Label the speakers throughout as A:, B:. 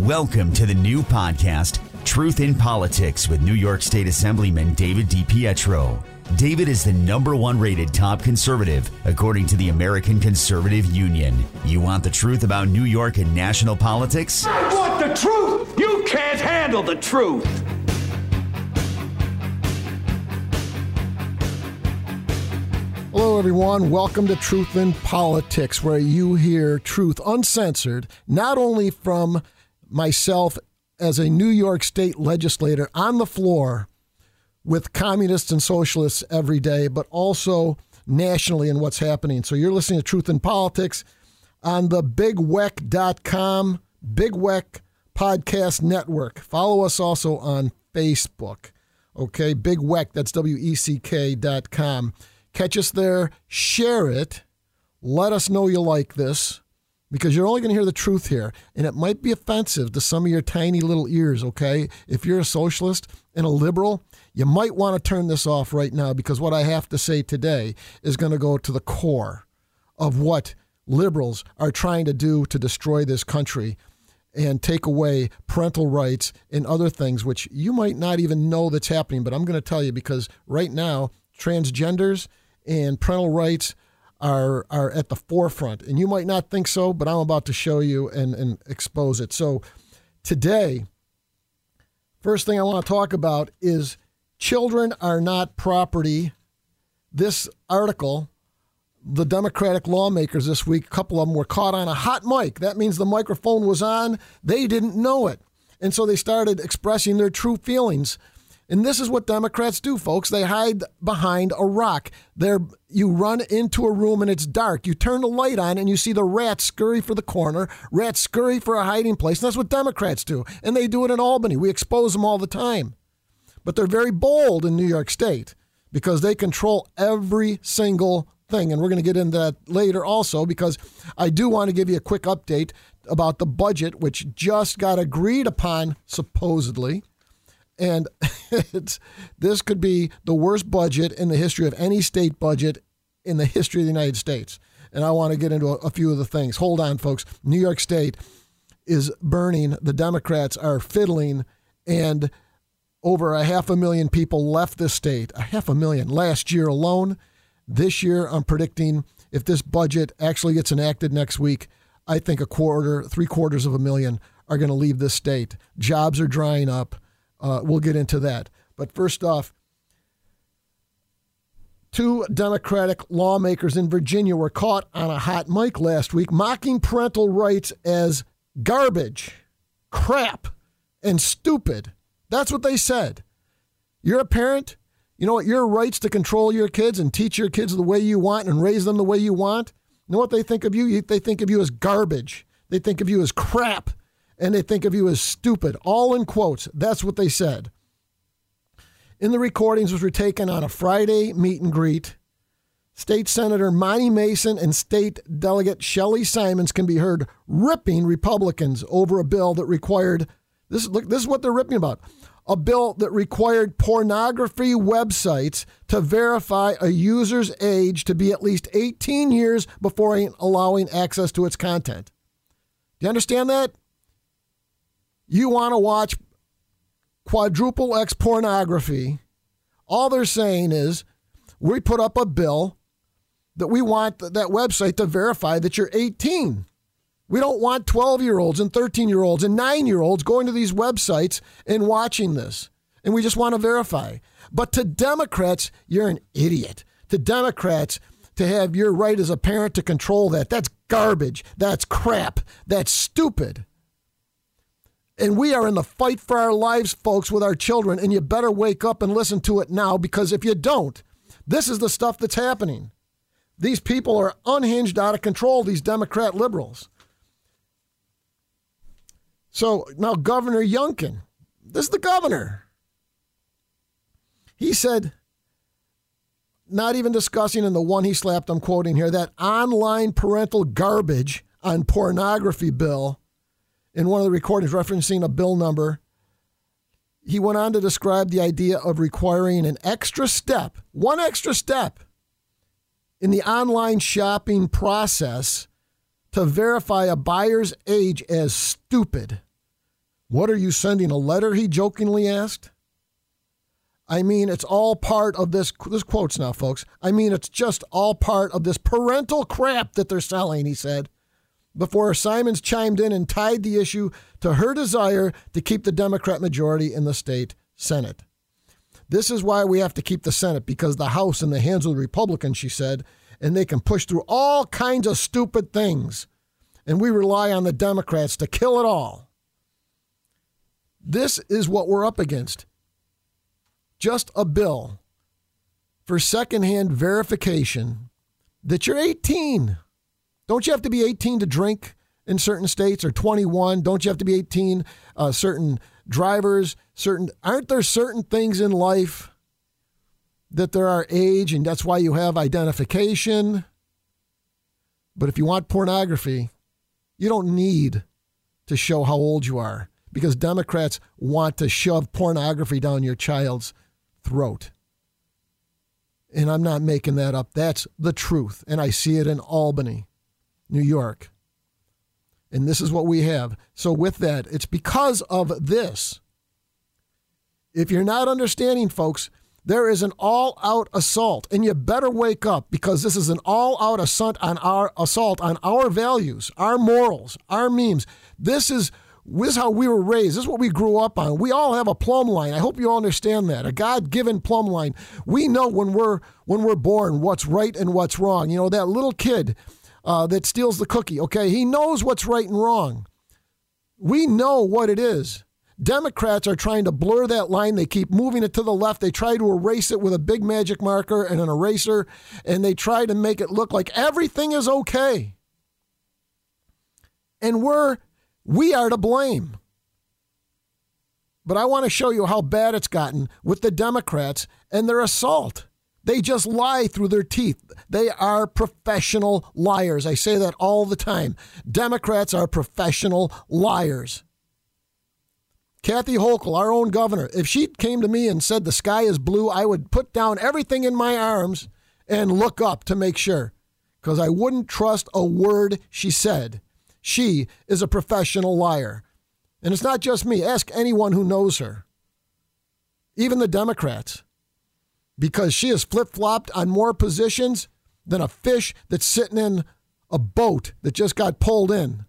A: Welcome to the new podcast, Truth in Politics, with New York State Assemblyman David DiPietro. David is the number one rated top conservative, according to the American Conservative Union. You want the truth about New York and national politics?
B: I want the truth! You can't handle the truth!
C: Hello, everyone. Welcome to Truth in Politics, where you hear truth uncensored, not only from myself as a New York State legislator on the floor with communists and socialists every day, but also nationally in what's happening. So you're listening to Truth in Politics on the bigweck.com, Big Weck Podcast Network. Follow us also on Facebook. Okay, Big Weck, that's W E C K dot com. Catch us there, share it, let us know you like this because you're only going to hear the truth here. And it might be offensive to some of your tiny little ears, okay? If you're a socialist and a liberal, you might want to turn this off right now because what I have to say today is going to go to the core of what liberals are trying to do to destroy this country and take away parental rights and other things which you might not even know that's happening but I'm going to tell you because right now transgenders and parental rights are are at the forefront. And you might not think so, but I'm about to show you and, and expose it. So today, first thing I want to talk about is children are not property. This article, the Democratic lawmakers this week, a couple of them were caught on a hot mic. That means the microphone was on. They didn't know it. And so they started expressing their true feelings and this is what Democrats do, folks. They hide behind a rock. They're, you run into a room and it's dark. You turn the light on and you see the rats scurry for the corner, rats scurry for a hiding place. And that's what Democrats do. And they do it in Albany. We expose them all the time. But they're very bold in New York State because they control every single thing. And we're going to get into that later also because I do want to give you a quick update about the budget, which just got agreed upon, supposedly and this could be the worst budget in the history of any state budget in the history of the United States. And I want to get into a, a few of the things. Hold on, folks. New York State is burning. The Democrats are fiddling, and over a half a million people left this state. A half a million last year alone. This year, I'm predicting if this budget actually gets enacted next week, I think a quarter, three quarters of a million are going to leave this state. Jobs are drying up. Uh, we'll get into that. But first off, two Democratic lawmakers in Virginia were caught on a hot mic last week mocking parental rights as garbage, crap, and stupid. That's what they said. You're a parent. You know what? Your rights to control your kids and teach your kids the way you want and raise them the way you want. You know what they think of you? They think of you as garbage. They think of you as crap and they think of you as stupid, all in quotes. That's what they said. In the recordings, which were taken on a Friday meet and greet, State Senator Monty Mason and State Delegate Shelly Simonds can be heard ripping Republicans over a bill that required this. Look, this is what they're ripping about: a bill that required pornography websites to verify a user's age to be at least 18 years before allowing access to its content. Do you understand that? You want to watch quadruple X pornography, all they're saying is we put up a bill that we want that website to verify that you're 18. We don't want 12 year olds and 13 year olds and 9 year olds going to these websites and watching this. And we just want to verify. But to Democrats, you're an idiot. To Democrats, to have your right as a parent to control that, that's garbage. That's crap. That's stupid. And we are in the fight for our lives, folks, with our children. And you better wake up and listen to it now because if you don't, this is the stuff that's happening. These people are unhinged, out of control, these Democrat liberals. So now, Governor Youngkin, this is the governor. He said, not even discussing in the one he slapped, I'm quoting here, that online parental garbage on pornography bill in one of the recordings referencing a bill number. He went on to describe the idea of requiring an extra step, one extra step in the online shopping process to verify a buyer's age as stupid. What are you sending a letter? He jokingly asked. I mean, it's all part of this. This quotes now, folks. I mean, it's just all part of this parental crap that they're selling, he said, before Simonds chimed in and tied the issue to her desire to keep the Democrat majority in the state Senate. This is why we have to keep the Senate because the House in the hands of the Republicans, she said, and they can push through all kinds of stupid things. And we rely on the Democrats to kill it all. This is what we're up against just a bill for secondhand verification that you're 18. Don't you have to be 18 to drink in certain states or 21? Don't you have to be 18? Uh, certain drivers, certain aren't there certain things in life that there are age and that's why you have identification? But if you want pornography, you don't need to show how old you are because Democrats want to shove pornography down your child's throat. And I'm not making that up. That's the truth. And I see it in Albany, New York. And this is what we have. So, with that, it's because of this. If you're not understanding, folks, there is an all out assault, and you better wake up because this is an all out assault on our assault on our values, our morals, our memes. This is this is how we were raised. This is what we grew up on. We all have a plumb line. I hope you all understand that. A God-given plumb line. We know when we're when we're born what's right and what's wrong. You know that little kid uh, that steals the cookie. Okay, he knows what's right and wrong. We know what it is. Democrats are trying to blur that line. They keep moving it to the left. They try to erase it with a big magic marker and an eraser, and they try to make it look like everything is okay. And we're we are to blame. But I want to show you how bad it's gotten with the Democrats and their assault. They just lie through their teeth. They are professional liars. I say that all the time. Democrats are professional liars. Kathy Hochul, our own governor, if she came to me and said the sky is blue, I would put down everything in my arms and look up to make sure because I wouldn't trust a word she said. She is a professional liar. And it's not just me. Ask anyone who knows her, even the Democrats, because she has flip flopped on more positions than a fish that's sitting in a boat that just got pulled in.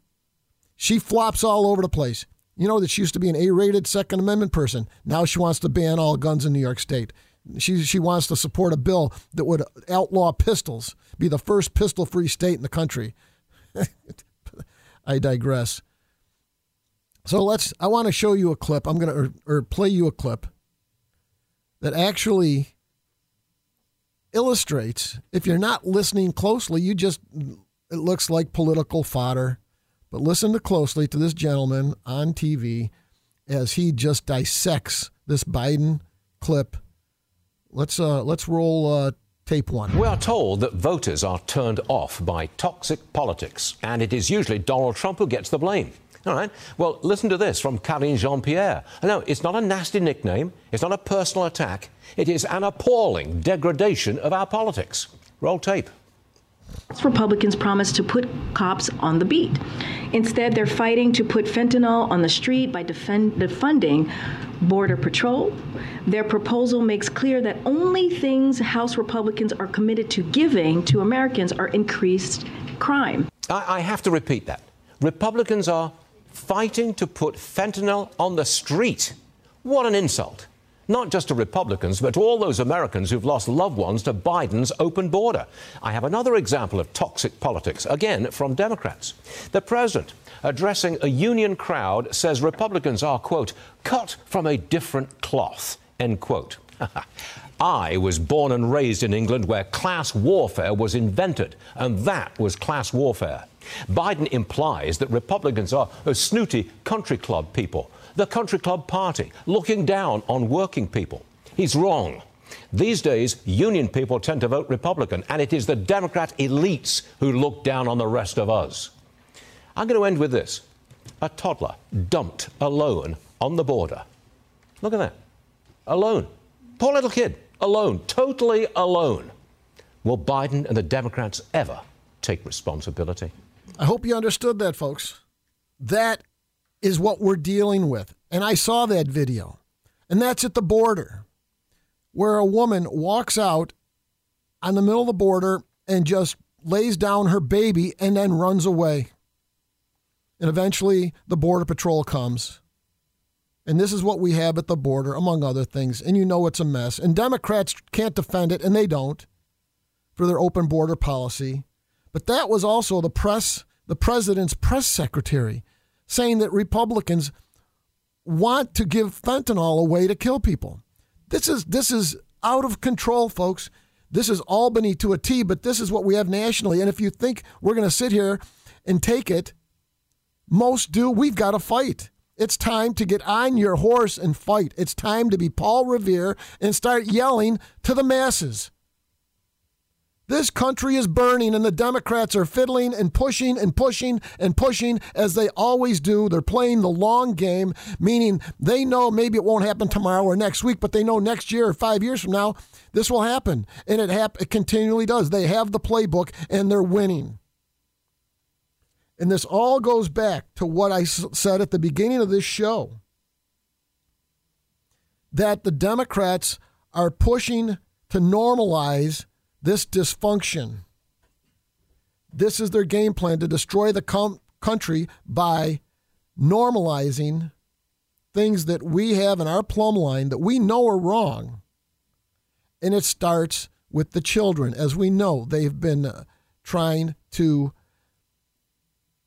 C: She flops all over the place. You know that she used to be an A rated Second Amendment person. Now she wants to ban all guns in New York State. She, she wants to support a bill that would outlaw pistols, be the first pistol free state in the country. I digress. So let's. I want to show you a clip. I'm gonna or, or play you a clip that actually illustrates. If you're not listening closely, you just it looks like political fodder. But listen to closely to this gentleman on TV as he just dissects this Biden clip. Let's uh, let's roll uh, Tape one.
D: We are told that voters are turned off by toxic politics, and it is usually Donald Trump who gets the blame. All right. Well, listen to this from Karine Jean Pierre. No, it's not a nasty nickname. It's not a personal attack. It is an appalling degradation of our politics. Roll tape.
E: Republicans promised to put cops on the beat. Instead, they're fighting to put fentanyl on the street by defend, defunding Border Patrol. Their proposal makes clear that only things House Republicans are committed to giving to Americans are increased crime.
D: I, I have to repeat that. Republicans are fighting to put fentanyl on the street. What an insult not just to Republicans, but to all those Americans who've lost loved ones to Biden's open border. I have another example of toxic politics, again from Democrats. The president, addressing a union crowd, says Republicans are, quote, cut from a different cloth, end quote. I was born and raised in England where class warfare was invented, and that was class warfare. Biden implies that Republicans are a snooty country club people the Country Club Party, looking down on working people. He's wrong. These days, union people tend to vote Republican, and it is the Democrat elites who look down on the rest of us. I'm going to end with this a toddler dumped alone on the border. Look at that. Alone. Poor little kid. Alone. Totally alone. Will Biden and the Democrats ever take responsibility?
C: I hope you understood that, folks. That is what we're dealing with. And I saw that video. And that's at the border where a woman walks out on the middle of the border and just lays down her baby and then runs away. And eventually the Border Patrol comes. And this is what we have at the border, among other things. And you know it's a mess. And Democrats can't defend it, and they don't, for their open border policy. But that was also the press, the president's press secretary, saying that Republicans want to give fentanyl away to kill people. This is this is out of control, folks. This is Albany to a T, but this is what we have nationally. And if you think we're going to sit here and take it, most do. We've got to fight. It's time to get on your horse and fight. It's time to be Paul Revere and start yelling to the masses. This country is burning, and the Democrats are fiddling and pushing and pushing and pushing as they always do. They're playing the long game, meaning they know maybe it won't happen tomorrow or next week, but they know next year or five years from now this will happen. And it, hap- it continually does. They have the playbook and they're winning. And this all goes back to what I said at the beginning of this show that the Democrats are pushing to normalize this dysfunction. This is their game plan to destroy the com- country by normalizing things that we have in our plumb line that we know are wrong. And it starts with the children. As we know, they've been uh, trying to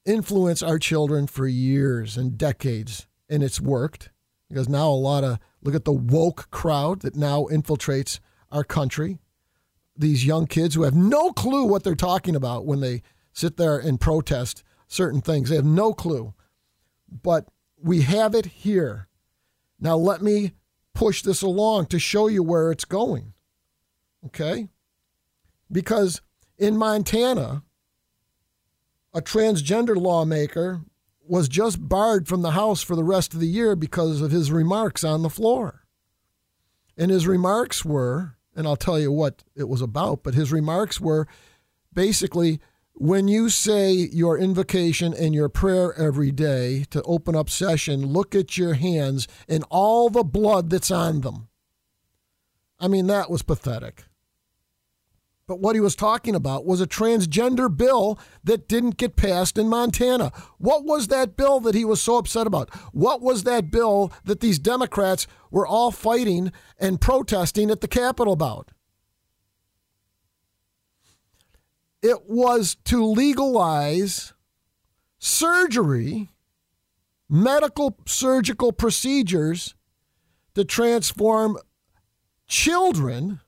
C: influence our children for years and decades, and it's worked because now a lot of look at the woke crowd that now infiltrates our country these young kids who have no clue what they're talking about when they sit there and protest certain things. They have no clue. But we have it here. Now, let me push this along to show you where it's going. Okay? Because in Montana, a transgender lawmaker was just barred from the House for the rest of the year because of his remarks on the floor. And his remarks were and I'll tell you what it was about. But his remarks were basically when you say your invocation and your prayer every day to open up session, look at your hands and all the blood that's on them. I mean, that was pathetic. But what he was talking about was a transgender bill that didn't get passed in Montana. What was that bill that he was so upset about? What was that bill that these Democrats were all fighting and protesting at the Capitol about? It was to legalize surgery, medical surgical procedures to transform children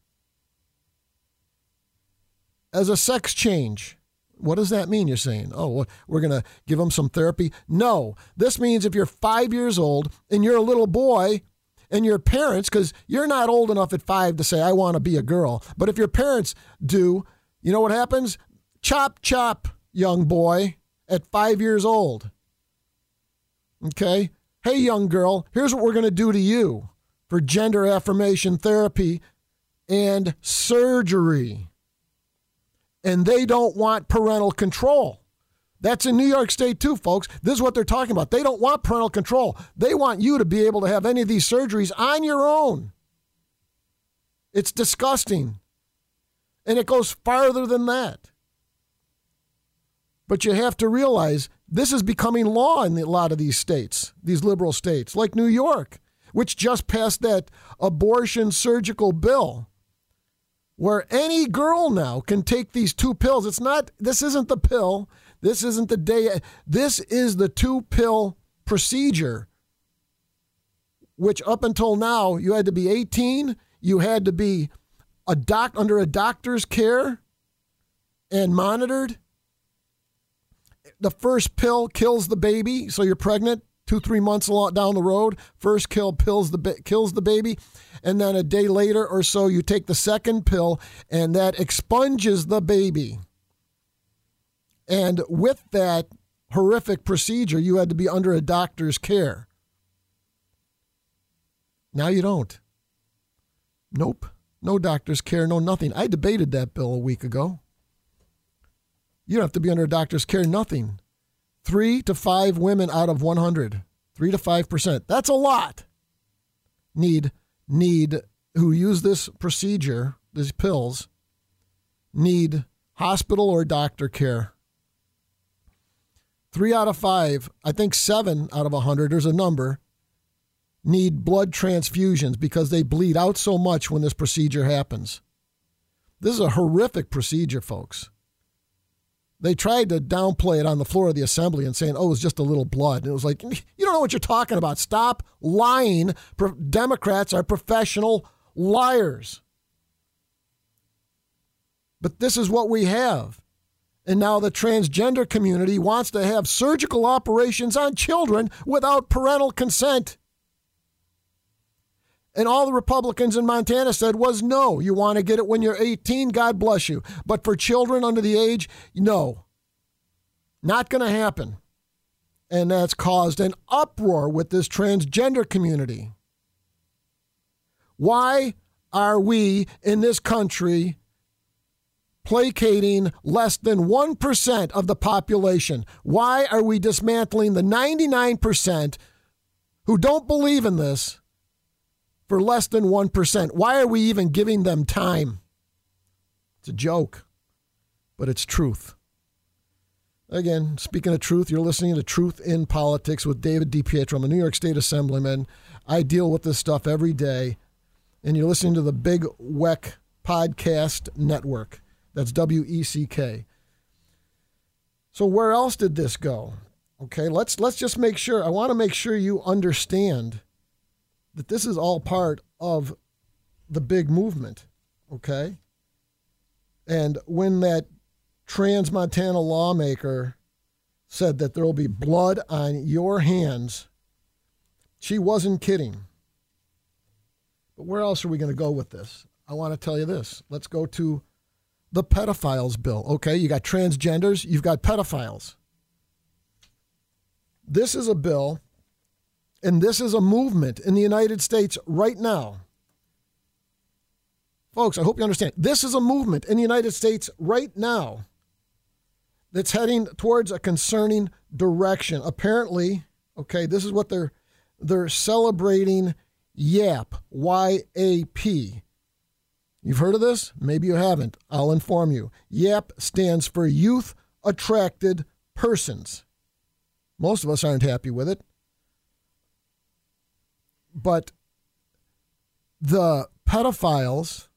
C: as a sex change. What does that mean? You're saying, oh, we're going to give them some therapy? No. This means if you're five years old and you're a little boy and your parents, because you're not old enough at five to say, I want to be a girl, but if your parents do, you know what happens? Chop, chop, young boy, at five years old. Okay? Hey, young girl, here's what we're going to do to you for gender affirmation therapy and surgery and they don't want parental control. That's in New York State too, folks. This is what they're talking about. They don't want parental control. They want you to be able to have any of these surgeries on your own. It's disgusting. And it goes farther than that. But you have to realize this is becoming law in a lot of these states, these liberal states, like New York, which just passed that abortion surgical bill where any girl now can take these two pills. It's not, this isn't the pill. This isn't the day. This is the two pill procedure, which up until now, you had to be 18, you had to be a doc under a doctor's care and monitored. The first pill kills the baby, so you're pregnant two three months down the road. First kill pills the kills the baby and then a day later or so you take the second pill and that expunges the baby. And with that horrific procedure you had to be under a doctor's care. Now you don't. Nope. No doctor's care no nothing. I debated that bill a week ago. You don't have to be under a doctor's care nothing three to five women out of 100 3 to 5%. That's a lot. Need need who use this procedure, these pills, need hospital or doctor care. Three out of five, I think seven out of a hundred, there's a number, need blood transfusions because they bleed out so much when this procedure happens. This is a horrific procedure, folks. They tried to downplay it on the floor of the assembly and saying, oh, it's just a little blood. And it was like, you don't know what you're talking about. Stop lying. Democrats are professional liars. But this is what we have. And now the transgender community wants to have surgical operations on children without parental consent. And all the Republicans in Montana said was no. You want to get it when you're 18, God bless you. But for children under the age, no. Not going to happen. And that's caused an uproar with this transgender community. Why are we in this country placating less than 1% of the population? Why are we dismantling the 99% who don't believe in this for less than 1%. Why are we even giving them time? It's a joke, but it's truth. Again, speaking of truth, you're listening to Truth in Politics with David DiPietro. I'm a New York State Assemblyman. I deal with this stuff every day. And you're listening to the Big WECK Podcast Network. That's W E C K. So where else did this go? Okay, let's let's just make sure. I want to make sure you understand that this is all part of the big movement, okay? And when that trans Montana lawmaker said that there will be blood on your hands, she wasn't kidding. But where else are we going to go with this? I want to tell you this. Let's go to the pedophiles bill. Okay, you got transgenders, you've got pedophiles. This is a bill and this is a movement in the United States right now. Folks, I hope you understand. This is a movement in the United States right now that's heading towards a concerning direction. Apparently, okay, this is what they're they're celebrating YAP, Y A P. You've heard of this? Maybe you haven't. I'll inform you. YAP stands for Youth Attracted Persons. Most of us aren't happy with it. But the pedophiles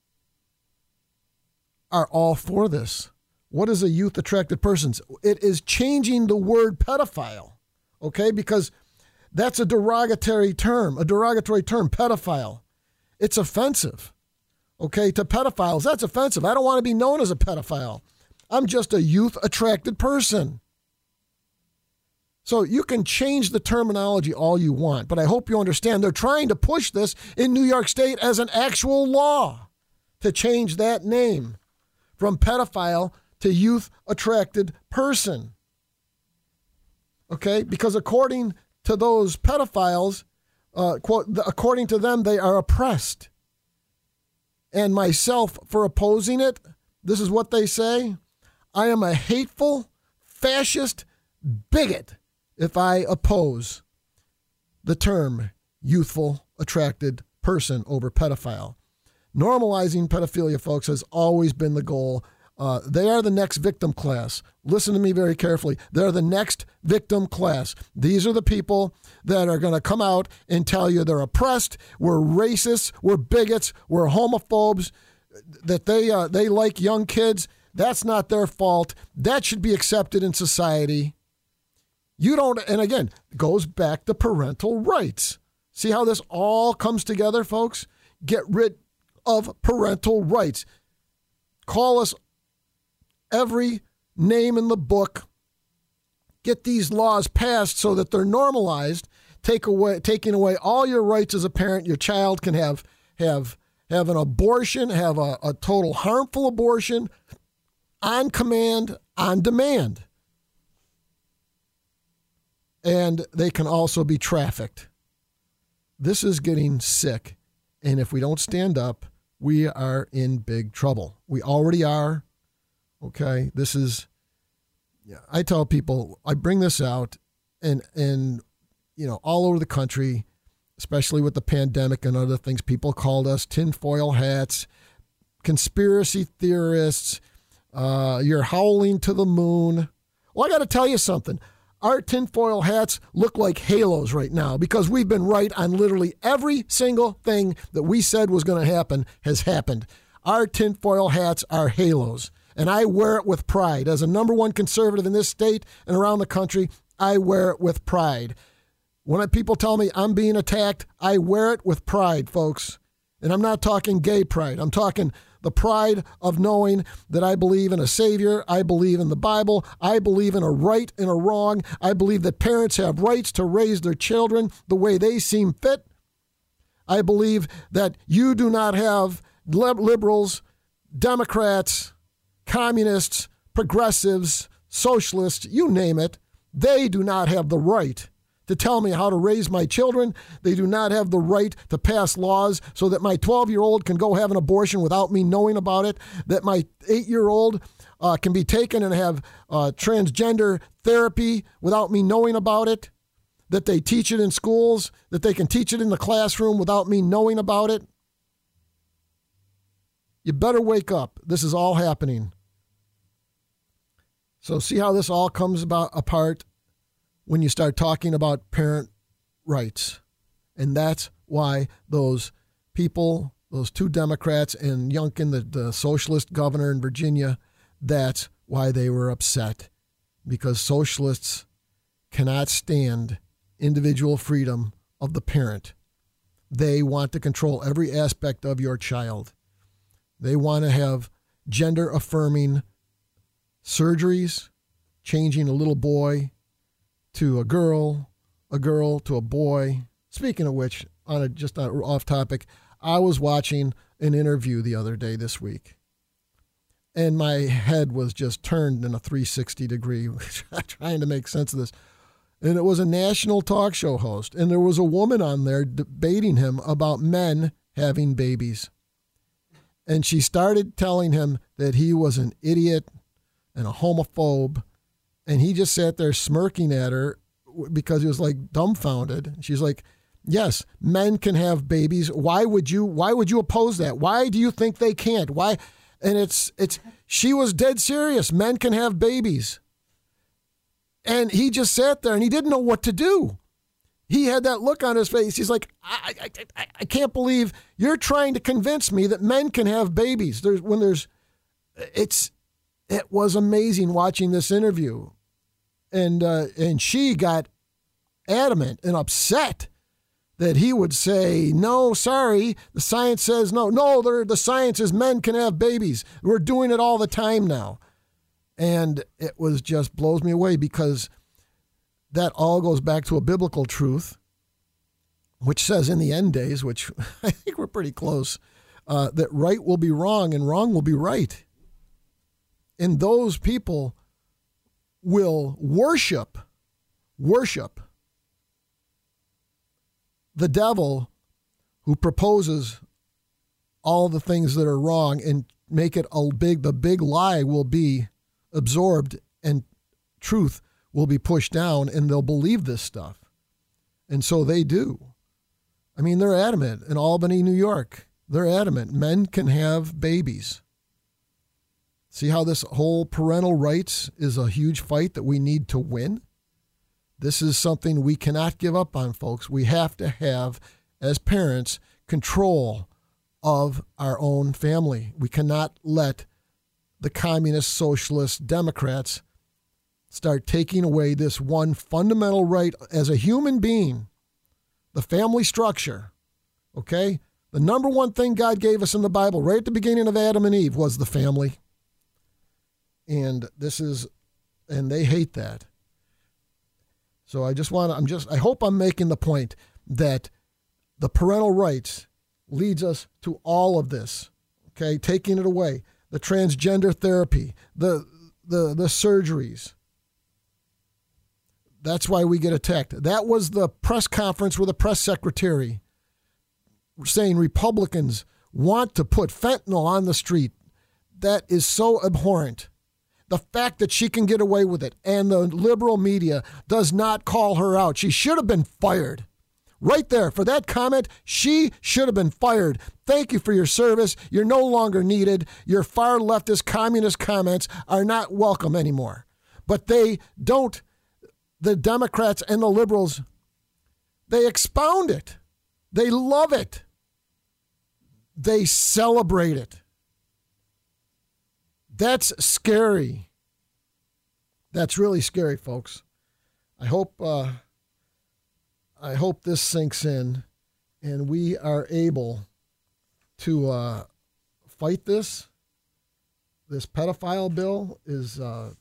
C: are all for this. What is a youth attracted person? It is changing the word pedophile, okay? Because that's a derogatory term, a derogatory term, pedophile. It's offensive, okay? To pedophiles, that's offensive. I don't want to be known as a pedophile. I'm just a youth attracted person. So you can change the terminology all you want, but I hope you understand they're trying to push this in New York State as an actual law to change that name from pedophile to youth attracted person. Okay? Because according to those pedophiles, uh, quote, according to them, they are oppressed. And myself, for opposing it, this is what they say I am a hateful, fascist bigot if I oppose the term youthful, attracted person over pedophile. Normalizing pedophilia, folks, has always been the goal. Uh, they are the next victim class. Listen to me very carefully. They're the next victim class. These are the people that are going to come out and tell you they're oppressed, we're racists, we're bigots, we're homophobes, that they uh, they like young kids. That's not their fault. That should be accepted in society. You don't, and again, goes back to parental rights. See how this all comes together, folks? Get rid of parental rights. Call us every name in the book. Get these laws passed so that they're normalized. Take away, taking away all your rights as a parent. Your child can have have have an abortion, have a, a total harmful abortion, on command, on demand and they can also be trafficked. This is getting sick. And if we don't stand up, we are in big trouble. We already are. Okay. This is, yeah, I tell people, I bring this out, and, and you know, all over the country, especially with the pandemic and other things. People called us tinfoil hats, conspiracy theorists. Uh, you're howling to the moon. Well, I got to tell you something. Our tinfoil hats look like halos right now because we've been right on literally every single thing that we said was going to happen has happened. Our tinfoil hats are halos, and I wear it with pride. As a number one conservative in this state and around the country, I wear it with pride. When people tell me I'm being attacked, I wear it with pride, folks. And I'm not talking gay pride. I'm talking the pride of knowing that I believe in a Savior. I believe in the Bible. I believe in a right and a wrong. I believe that parents have rights to raise their children the way they seem fit. I believe that you do not have liberals, Democrats, communists, progressives, socialists, you name it. They do not have the right to tell me how to raise my children. They do not have the right to pass laws so that my 12 year old can go have an abortion without me knowing about it, that my eight year old uh, can be taken and have uh, transgender therapy without me knowing about it, that they teach it in schools, that they can teach it in the classroom without me knowing about it. You better wake up. This is all happening. So, see how this all comes about apart when you start talking about parent rights. And that's why those people, those two Democrats and Youngkin, the, the socialist governor in Virginia, that's why they were upset. Because socialists cannot stand individual freedom of the parent. They want to control every aspect of your child. They want to have gender affirming surgeries, changing a little boy to a girl, a girl to a boy. Speaking of which, on a just off topic, I was watching an interview the other day this week, and my head was just turned in a 360 degree, trying to make sense of this. And it was a national talk show host, and there was a woman on there debating him about men having babies. And she started telling him that he was an idiot and a homophobe and he just sat there smirking at her because he was like dumbfounded. She's like, "Yes, men can have babies. Why would you why would you oppose that? Why do you think they can't? Why?" And it's it's she was dead serious. Men can have babies. And he just sat there and he didn't know what to do. He had that look on his face. He's like, I, I, I, I can't believe you're trying to convince me that men can have babies. There's when there's, it's it was amazing watching this interview, and uh, and she got adamant and upset that he would say, "No, sorry, the science says no. No, the science is men can have babies. We're doing it all the time now," and it was just blows me away because that all goes back to a biblical truth, which says in the end days, which I think we're pretty close, uh, that right will be wrong and wrong will be right. And those people will worship, worship the devil who proposes all the things that are wrong and make it a big, the big lie will be absorbed and truth will be pushed down and they'll believe this stuff. And so they do. I mean, they're adamant in Albany, New York. They're adamant. Men can have babies. See how this whole parental rights is a huge fight that we need to win? This is something we cannot give up on, folks. We have to have, as parents, control of our own family. We cannot let the communist, socialist, Democrats start taking away this one fundamental right as a human being the family structure. Okay? The number one thing God gave us in the Bible, right at the beginning of Adam and Eve, was the family. And this is, and they hate that. So I just want to, I'm just, I hope I'm making the point that the parental rights leads us to all of this. Okay, taking it away, the transgender therapy, the the the surgeries. That's why we get attacked. That was the press conference with the press secretary saying Republicans want to put fentanyl on the street. That is so abhorrent. The fact that she can get away with it and the liberal media does not call her out. She should have been fired. Right there, for that comment, she should have been fired. Thank you for your service. You're no longer needed. Your far leftist communist comments are not welcome anymore. But they don't, the Democrats and the liberals, they expound it. They love it. They celebrate it. That's scary. That's really scary, folks. I hope uh, I hope this sinks in, and we are able to uh, fight this. This pedophile bill is uh,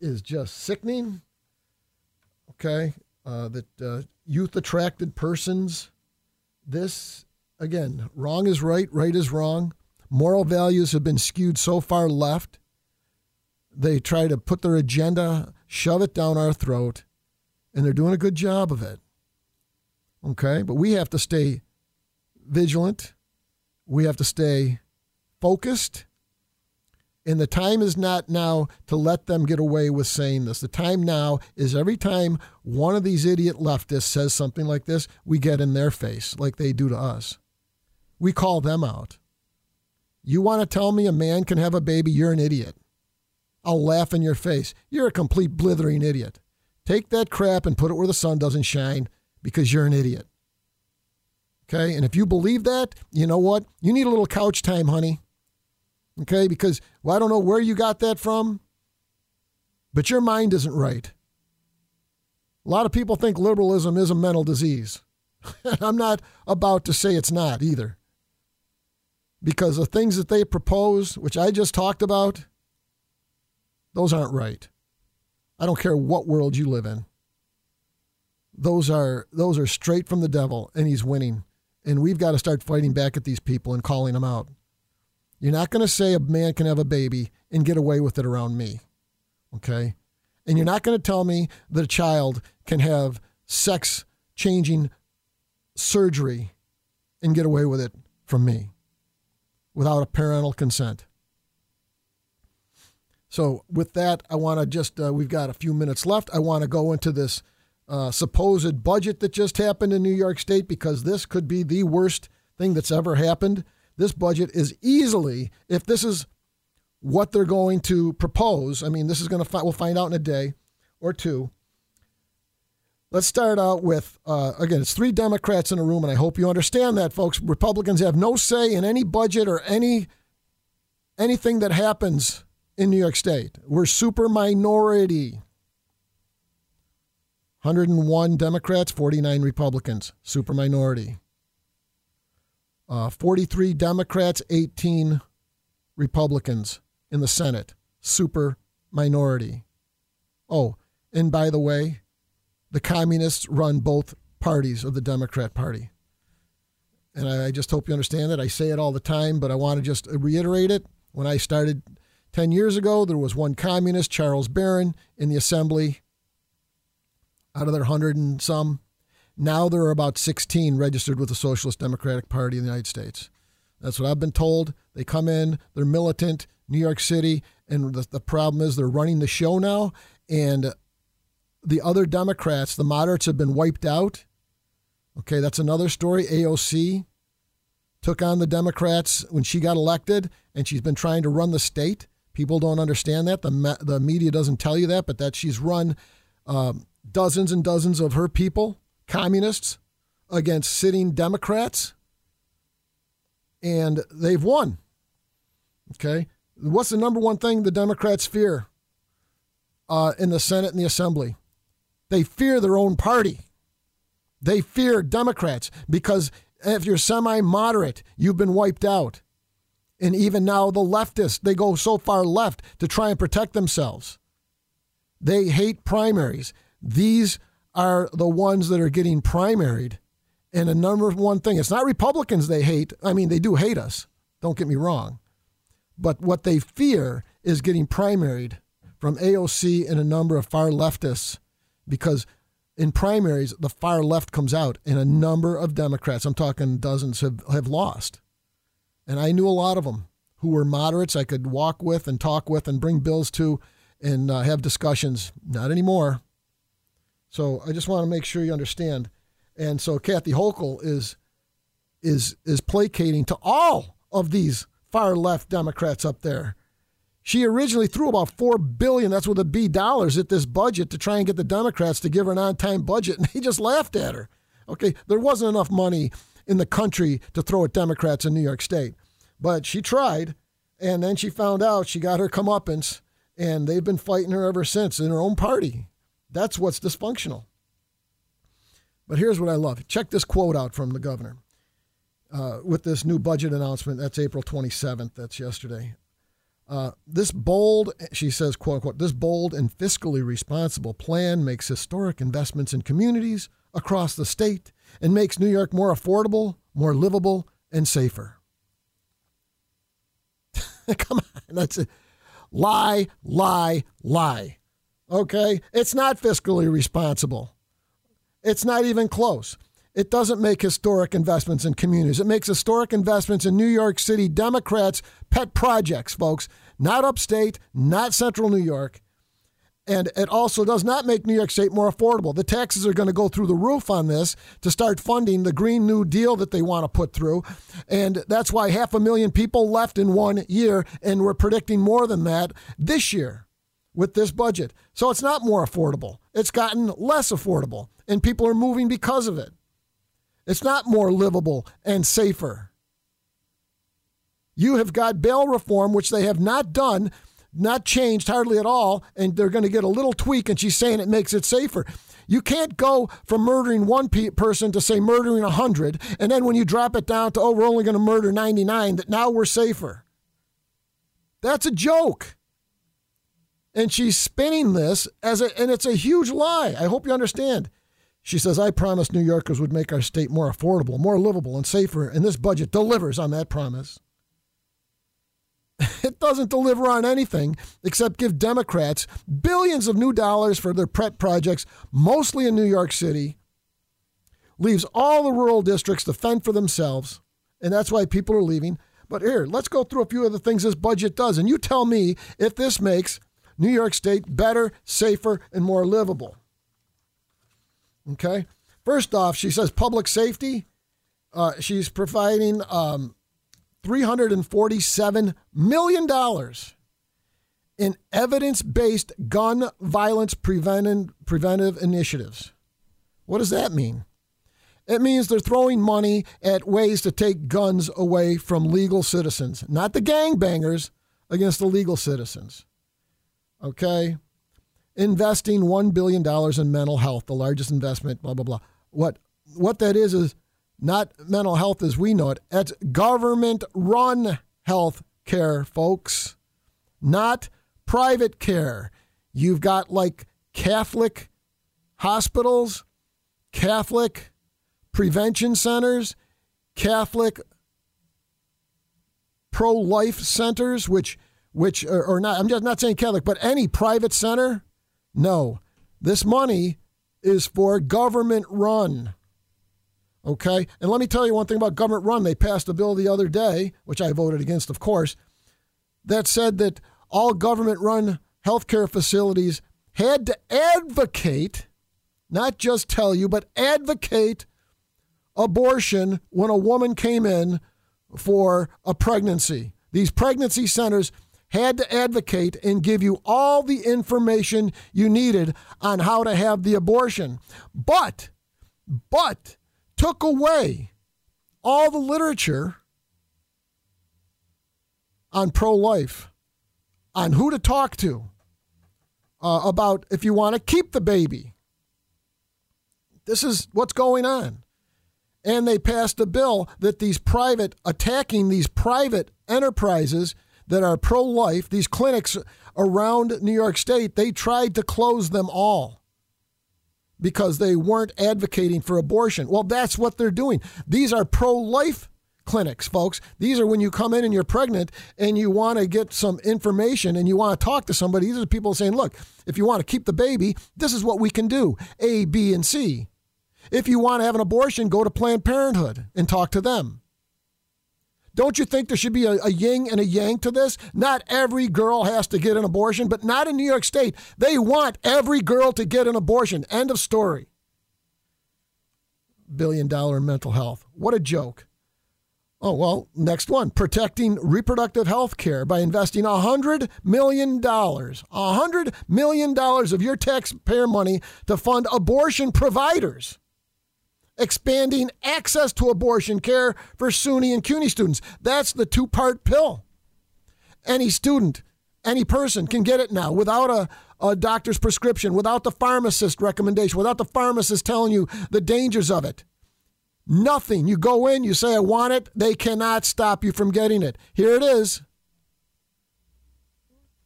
C: is just sickening. Okay, uh, that uh, youth attracted persons. This again, wrong is right, right is wrong. Moral values have been skewed so far left. They try to put their agenda, shove it down our throat, and they're doing a good job of it. Okay, but we have to stay vigilant. We have to stay focused. And the time is not now to let them get away with saying this. The time now is every time one of these idiot leftists says something like this, we get in their face like they do to us. We call them out. You want to tell me a man can have a baby? You're an idiot. I'll laugh in your face. You're a complete blithering idiot. Take that crap and put it where the sun doesn't shine because you're an idiot. Okay? And if you believe that, you know what? You need a little couch time, honey. Okay? Because, well, I don't know where you got that from, but your mind isn't right. A lot of people think liberalism is a mental disease. I'm not about to say it's not either because the things that they propose, which I just talked about, those aren't right. I don't care what world you live in. Those are those are straight from the devil and he's winning. And we've got to start fighting back at these people and calling them out. You're not going to say a man can have a baby and get away with it around me. Okay? And you're not going to tell me that a child can have sex changing surgery and get away with it from me without a parental consent. So, with that, I want to just, uh, we've got a few minutes left. I want to go into this uh, supposed budget that just happened in New York State because this could be the worst thing that's ever happened. This budget is easily, if this is what they're going to propose, I mean, this is going to, fi- we'll find out in a day or two. Let's start out with uh, again, it's three Democrats in a room, and I hope you understand that, folks. Republicans have no say in any budget or any anything that happens in New York State. We're super minority. 101 Democrats, 49 Republicans, super minority. Uh, 43 Democrats, 18 Republicans in the Senate, super minority. Oh, and by the way, the communists run both parties of the Democrat Party. And I, just hope you understand that. I say it all the time, but I want to just reiterate it. When I started 10 years ago, there was one communist, Charles Barron, in the assembly out of their 100 and some. Now there are about 16 registered with the Socialist Democratic Party in the United States. That's what I've been told. They come in, they're militant, New York City, and the, the problem is they're running the show now. And the other Democrats, the moderates, have been wiped out. Okay, that's another story. AOC took on the Democrats when she got elected, and she's been trying to run the state. People don't understand that. The, the media doesn't tell you that, but that she's run um, dozens and dozens of her people, communists, against sitting Democrats, and they've won. Okay? What's the number one thing the Democrats fear uh, in the Senate and the Assembly? They fear their own party. They fear Democrats because if you're semi moderate, you've been wiped out. And even now, the leftists, they go so far left to try and protect themselves. They hate primaries. These are the ones that are getting primaried. And a number one thing, it's not Republicans they hate. I mean, they do hate us. Don't get me wrong. But what they fear is getting primaried from AOC and a number of far leftists because in primaries, the far left comes out, and a number of Democrats, I'm talking dozens, have, have lost. And I knew a lot of them. who were moderates I could walk with and talk with and bring bills to and uh, have discussions. Not anymore. So I just want to make sure you understand. And so Kathy Hochul is is is placating to all of these far left Democrats up there. She originally threw about four billion, that's with a B dollars at this budget to try and get the Democrats to give her an on-time budget, and they just laughed at her. Okay, there wasn't enough money in the country to throw at Democrats in New York State. But she tried, and then she found out she got her comeuppance, and they've been fighting her ever since in her own party. That's what's dysfunctional. But here's what I love. Check this quote out from the governor uh, with this new budget announcement. That's April 27th. That's yesterday. Uh, this bold, she says, quote unquote, this bold and fiscally responsible plan makes historic investments in communities across the state and makes New York more affordable, more livable, and safer. Come on, that's a Lie, lie, lie. Okay? It's not fiscally responsible. It's not even close. It doesn't make historic investments in communities. It makes historic investments in New York City Democrats' pet projects, folks. Not upstate, not central New York. And it also does not make New York State more affordable. The taxes are going to go through the roof on this to start funding the Green New Deal that they want to put through. And that's why half a million people left in one year, and we're predicting more than that this year with this budget. So it's not more affordable, it's gotten less affordable, and people are moving because of it. It's not more livable and safer. You have got bail reform, which they have not done not changed hardly at all, and they're going to get a little tweak, and she's saying it makes it safer. You can't go from murdering one pe- person to say murdering 100, and then when you drop it down to, oh, we're only going to murder 99, that now we're safer. That's a joke. And she's spinning this as a, and it's a huge lie. I hope you understand. She says, I promised New Yorkers would make our state more affordable, more livable, and safer, and this budget delivers on that promise. It doesn't deliver on anything except give Democrats billions of new dollars for their PrEP projects, mostly in New York City, leaves all the rural districts to fend for themselves, and that's why people are leaving. But here, let's go through a few of the things this budget does, and you tell me if this makes New York State better, safer, and more livable. Okay? First off, she says public safety. Uh, she's providing um, $347 million in evidence based gun violence preventive, preventive initiatives. What does that mean? It means they're throwing money at ways to take guns away from legal citizens, not the gangbangers, against the legal citizens. Okay? Investing $1 billion in mental health, the largest investment, blah, blah, blah. What, what that is is not mental health as we know it. It's government run health care, folks, not private care. You've got like Catholic hospitals, Catholic prevention centers, Catholic pro life centers, which, which, or not, I'm just not saying Catholic, but any private center. No, this money is for government run. Okay? And let me tell you one thing about government run. They passed a bill the other day, which I voted against, of course, that said that all government run healthcare facilities had to advocate, not just tell you, but advocate abortion when a woman came in for a pregnancy. These pregnancy centers had to advocate and give you all the information you needed on how to have the abortion. But, but, took away all the literature on pro life, on who to talk to, uh, about if you want to keep the baby. This is what's going on. And they passed a bill that these private, attacking these private enterprises that are pro life, these clinics around New York State, they tried to close them all because they weren't advocating for abortion. Well, that's what they're doing. These are pro life clinics, folks. These are when you come in and you're pregnant and you want to get some information and you want to talk to somebody. These are people saying, look, if you want to keep the baby, this is what we can do A, B, and C. If you want to have an abortion, go to Planned Parenthood and talk to them. Don't you think there should be a, a yin and a yang to this? Not every girl has to get an abortion, but not in New York State. They want every girl to get an abortion. End of story. Billion dollar mental health. What a joke. Oh, well, next one protecting reproductive health care by investing $100 million. $100 million of your taxpayer money to fund abortion providers. Expanding access to abortion care for SUNY and CUNY students. That's the two part pill. Any student, any person can get it now without a, a doctor's prescription, without the pharmacist recommendation, without the pharmacist telling you the dangers of it. Nothing. You go in, you say, I want it. They cannot stop you from getting it. Here it is.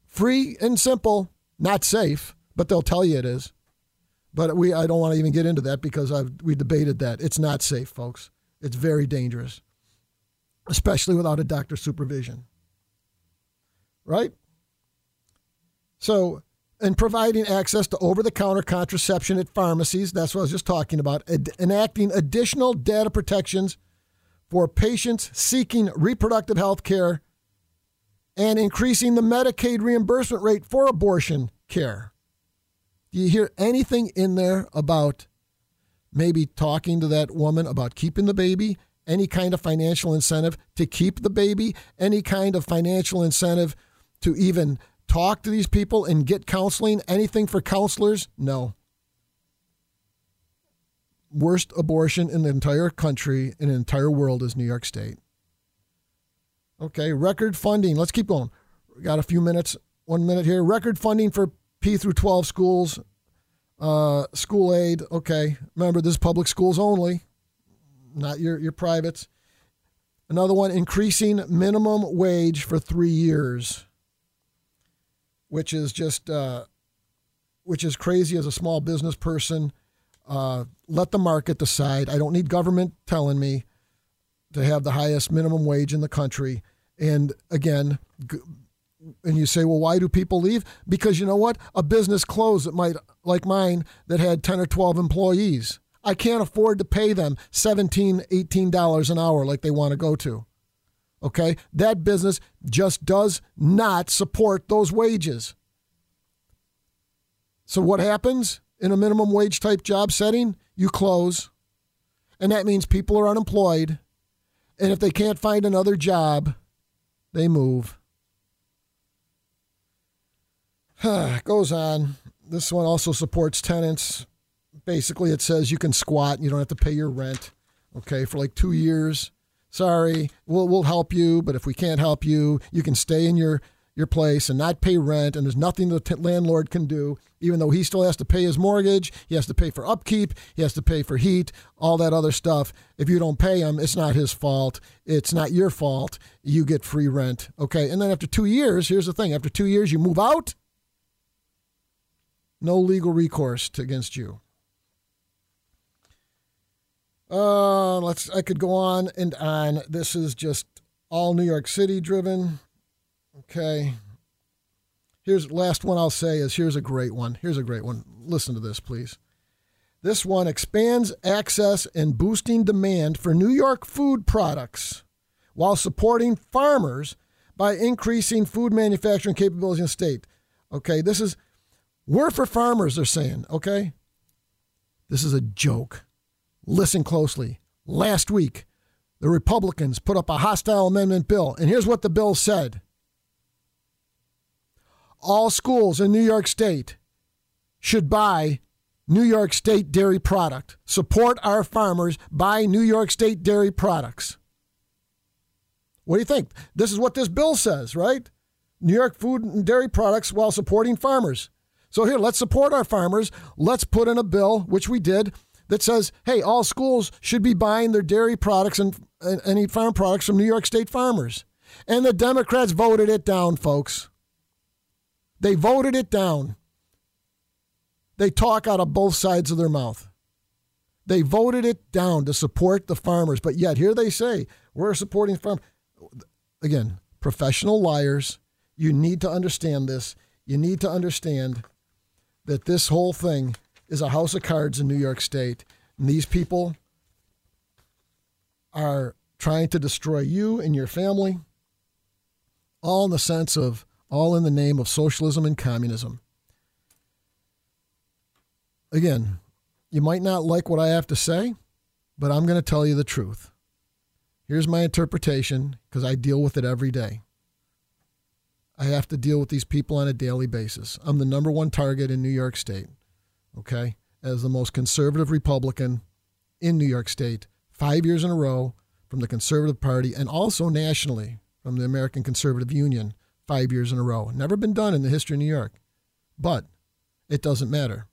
C: Free and simple, not safe, but they'll tell you it is. But we, I don't want to even get into that because I've, we debated that. It's not safe, folks. It's very dangerous, especially without a doctor's supervision. Right? So and providing access to over the counter contraception at pharmacies. That's what I was just talking about. Ad- enacting additional data protections for patients seeking reproductive health care and increasing the Medicaid reimbursement rate for abortion care. Do you hear anything in there about maybe talking to that woman about keeping the baby? Any kind of financial incentive to keep the baby? Any kind of financial incentive to even talk to these people and get counseling? Anything for counselors? No. Worst abortion in the entire country, in the entire world, is New York State. Okay, record funding. Let's keep going. We got a few minutes, one minute here. Record funding for P through 12 schools, uh, school aid. Okay, remember this is public schools only, not your your privates. Another one, increasing minimum wage for three years which is just uh, which is crazy as a small business person. Uh, let the market decide. I don't need government telling me to have the highest minimum wage in the country. And again, and you say, well, why do people leave? Because you know what? A business closed that might, like mine, that had 10 or 12 employees. I can't afford to pay them $17, $18 an hour like they want to go to. Okay? That business just does not support those wages. So, what happens in a minimum wage type job setting? You close. And that means people are unemployed. And if they can't find another job, they move. Goes on. This one also supports tenants. Basically, it says you can squat and you don't have to pay your rent, okay, for like two years sorry, we'll we'll help you, but if we can't help you, you can stay in your your place and not pay rent, and there's nothing the t- landlord can do. Even though he still has to pay his mortgage, he has to pay for upkeep, he has to pay for heat, all that other stuff. If you don't pay him, it's not his fault. It's not your fault. You get free rent. Okay, and then after two years, here's the thing: after two years, you move out. No legal recourse to, against you. Uh, let's. I could go on and on. This is just all New York City driven. Okay. Here's last one I'll say is here's a great one. Here's a great one. Listen to this, please. This one expands access and boosting demand for New York food products while supporting farmers by increasing food manufacturing capabilities in the state. Okay, this is we're for farmers, they're saying, okay? This is a joke. Listen closely. Last week, the Republicans put up a hostile amendment bill, and here's what the bill said All schools in New York State should buy New York State dairy product. Support our farmers, buy New York State dairy products. What do you think? This is what this bill says, right? New York food and dairy products while supporting farmers. So here, let's support our farmers. Let's put in a bill, which we did, that says, hey, all schools should be buying their dairy products and, and farm products from New York State farmers. And the Democrats voted it down, folks. They voted it down. They talk out of both sides of their mouth. They voted it down to support the farmers, but yet here they say we're supporting farm. Again, professional liars. You need to understand this. You need to understand that this whole thing is a house of cards in New York State. And these people are trying to destroy you and your family, all in the sense of, all in the name of socialism and communism. Again, you might not like what I have to say, but I'm going to tell you the truth. Here's my interpretation because I deal with it every day. I have to deal with these people on a daily basis. I'm the number one target in New York State, okay, as the most conservative Republican in New York State, five years in a row from the Conservative Party and also nationally from the American Conservative Union, five years in a row. Never been done in the history of New York. But it doesn't matter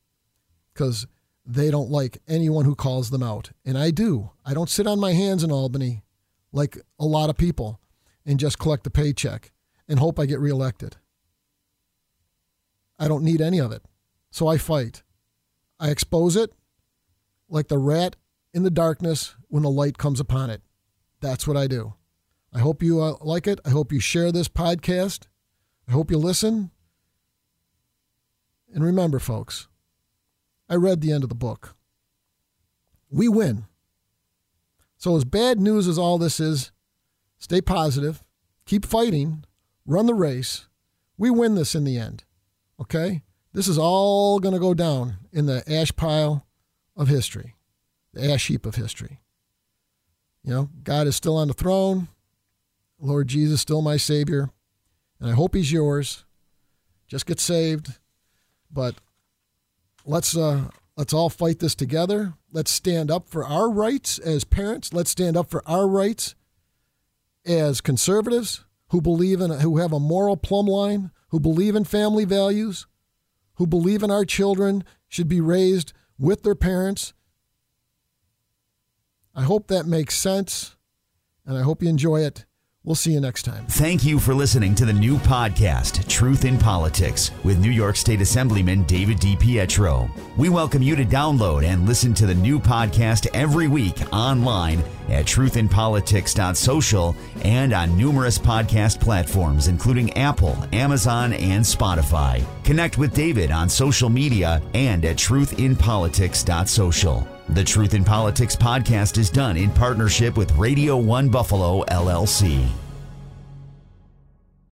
C: because they don't like anyone who calls them out. And I do. I don't sit on my hands in Albany like a lot of people and just collect a paycheck and hope I get reelected. I don't need any of it. So I fight. I expose it like the rat in the darkness when the light comes upon it. That's what I do. I hope you uh, like it. I hope you share this podcast. I hope you listen. And remember, folks, I read the end of the book. We win. So, as bad news as all this is, stay positive, keep fighting, run the race. We win this in the end. Okay? This is all going to go down in the ash pile of history, the ash heap of history. You know, God is still on the throne. Lord Jesus, still my Savior. And I hope He's yours. Just get saved. But let's uh, let's all fight this together. Let's stand up for our rights as parents. Let's stand up for our rights as conservatives who believe in who have a moral plumb line, who believe in family values, who believe in our children should be raised with their parents. I hope that makes sense, and I hope you enjoy it. We'll see you next time.
A: Thank you for listening to the new podcast, Truth in Politics, with New York State Assemblyman David DiPietro. We welcome you to download and listen to the new podcast every week online at truthinpolitics.social and on numerous podcast platforms, including Apple, Amazon, and Spotify. Connect with David on social media and at truthinpolitics.social. The Truth in Politics podcast is done in partnership with Radio 1 Buffalo, LLC.